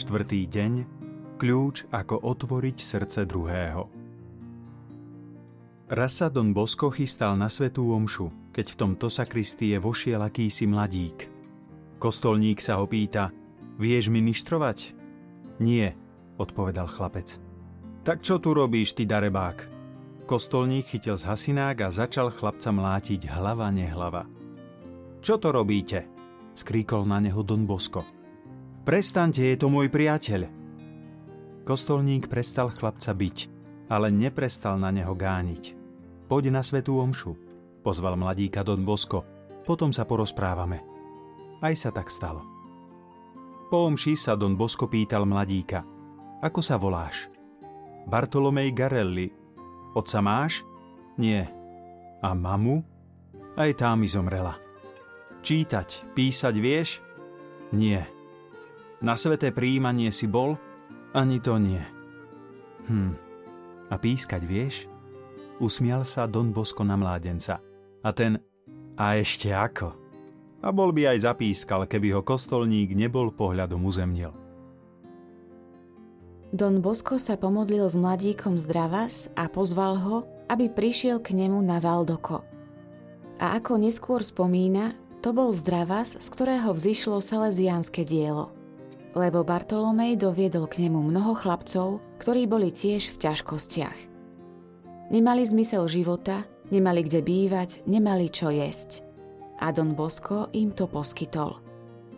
Štvrtý deň Kľúč, ako otvoriť srdce druhého. Raz sa Don Bosco chystal na svetú omšu, keď v tomto sakristie vošiel akýsi mladík. Kostolník sa ho pýta, vieš ministrovať? Nie, odpovedal chlapec. Tak čo tu robíš, ty darebák? Kostolník chytil z hasinák a začal chlapca mlátiť hlava nehlava. Čo to robíte? skríkol na neho Don Bosco. Prestaňte, je to môj priateľ, Kostolník prestal chlapca byť, ale neprestal na neho gániť. Poď na svetú omšu, pozval mladíka Don Bosko, potom sa porozprávame. Aj sa tak stalo. Po omši sa Don Bosko pýtal mladíka, ako sa voláš? Bartolomej Garelli. Otca máš? Nie. A mamu? Aj tá mi zomrela. Čítať, písať vieš? Nie. Na sveté príjmanie si bol? Ani to nie. Hm. A pískať vieš? Usmial sa Don Bosko na mládenca. A ten, a ešte ako? A bol by aj zapískal, keby ho kostolník nebol pohľadom uzemnil. Don Bosko sa pomodlil s mladíkom zdravas a pozval ho, aby prišiel k nemu na Valdoko. A ako neskôr spomína, to bol zdravas, z ktorého vzýšlo salesiánske dielo – lebo Bartolomej doviedol k nemu mnoho chlapcov, ktorí boli tiež v ťažkostiach. Nemali zmysel života, nemali kde bývať, nemali čo jesť. A Don Bosco im to poskytol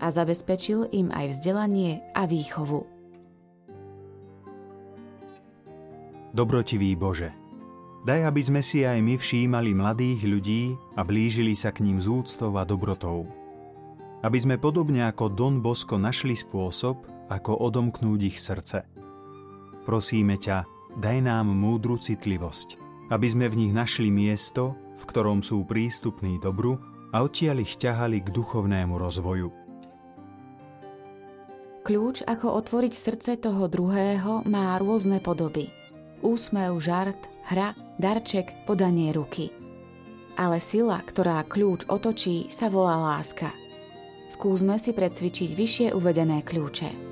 a zabezpečil im aj vzdelanie a výchovu. Dobrotivý Bože, daj, aby sme si aj my všímali mladých ľudí a blížili sa k ním z úctou a dobrotou aby sme podobne ako Don Bosco našli spôsob, ako odomknúť ich srdce. Prosíme ťa, daj nám múdru citlivosť, aby sme v nich našli miesto, v ktorom sú prístupní dobru a odtiaľ ich ťahali k duchovnému rozvoju. Kľúč, ako otvoriť srdce toho druhého, má rôzne podoby. Úsmev, žart, hra, darček, podanie ruky. Ale sila, ktorá kľúč otočí, sa volá láska – Skúsme si precvičiť vyššie uvedené kľúče.